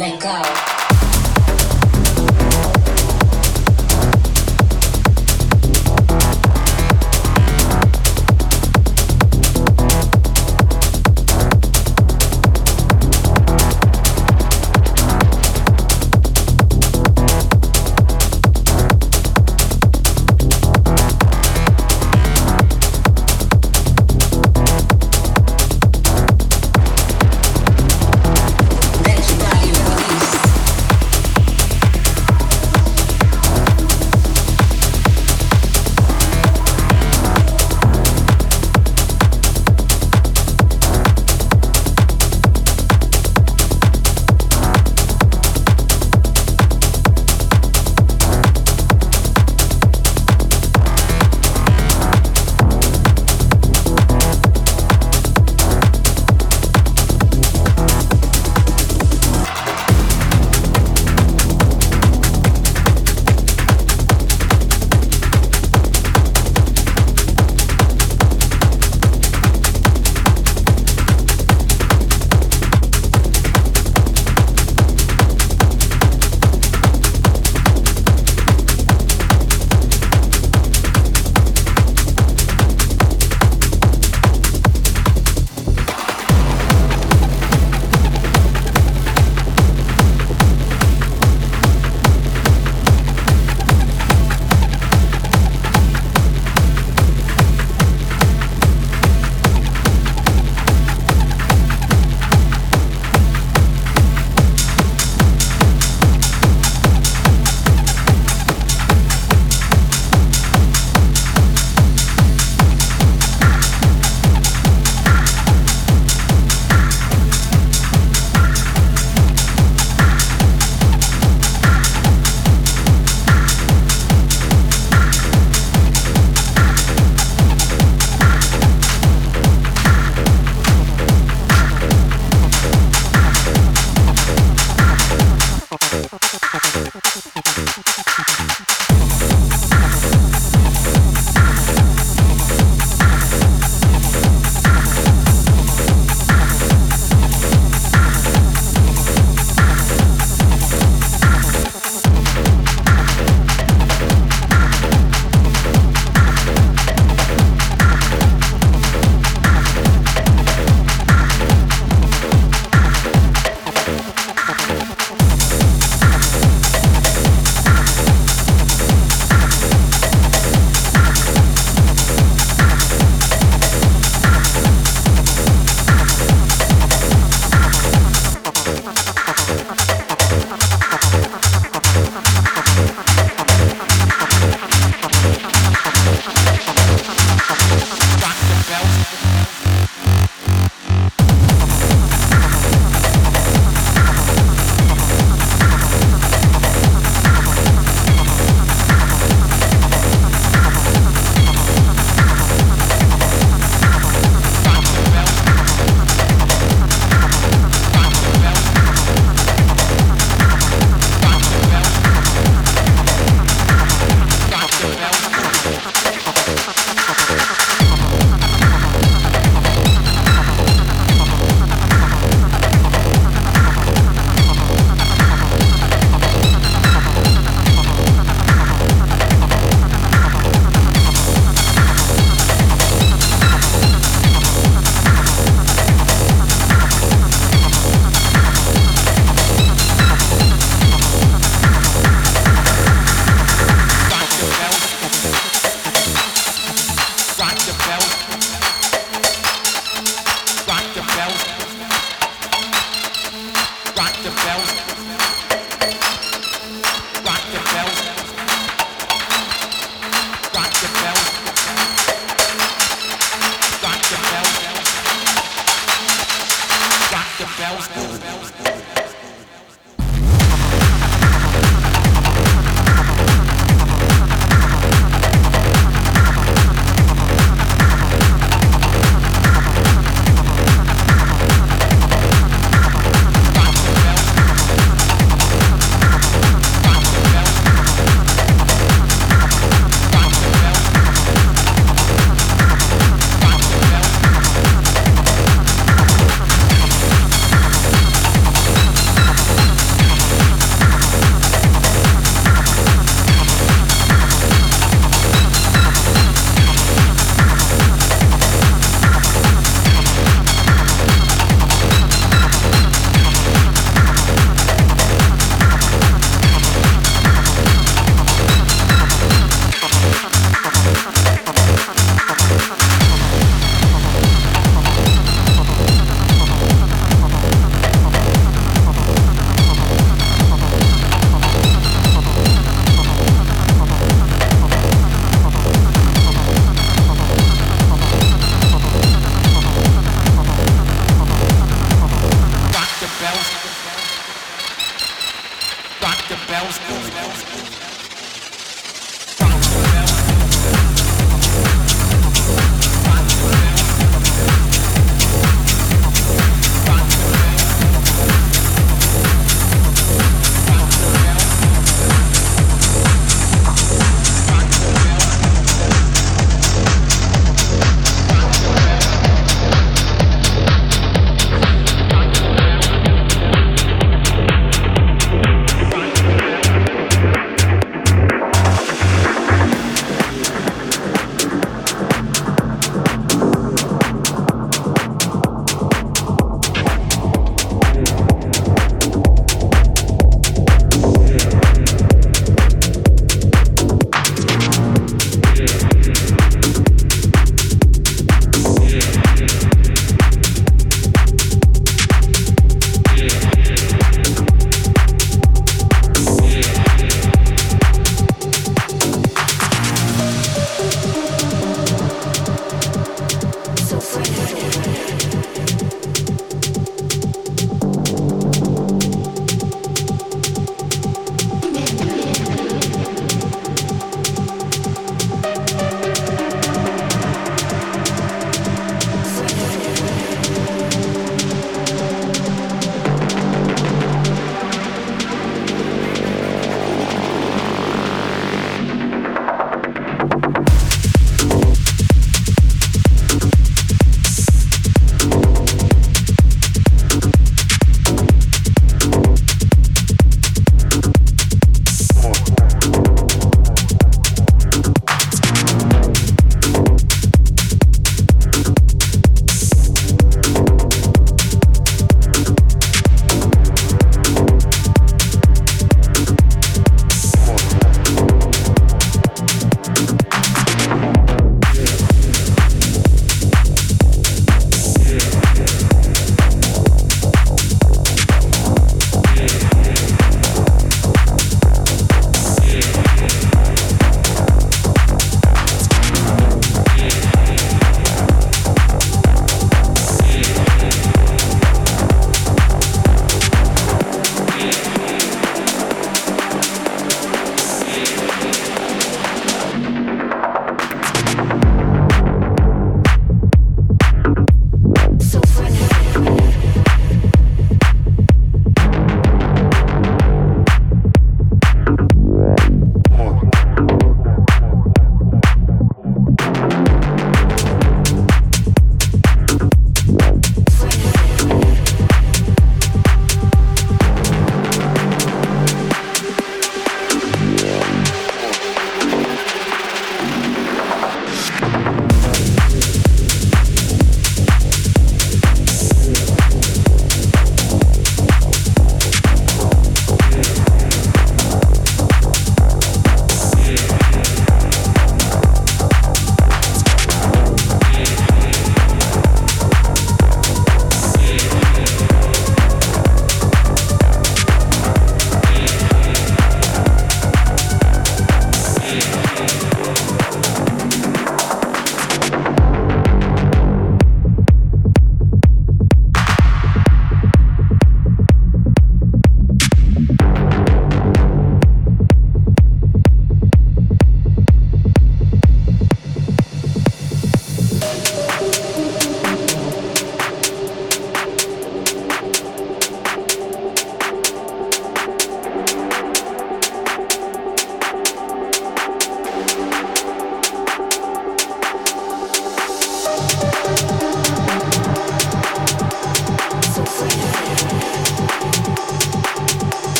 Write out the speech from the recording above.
let go.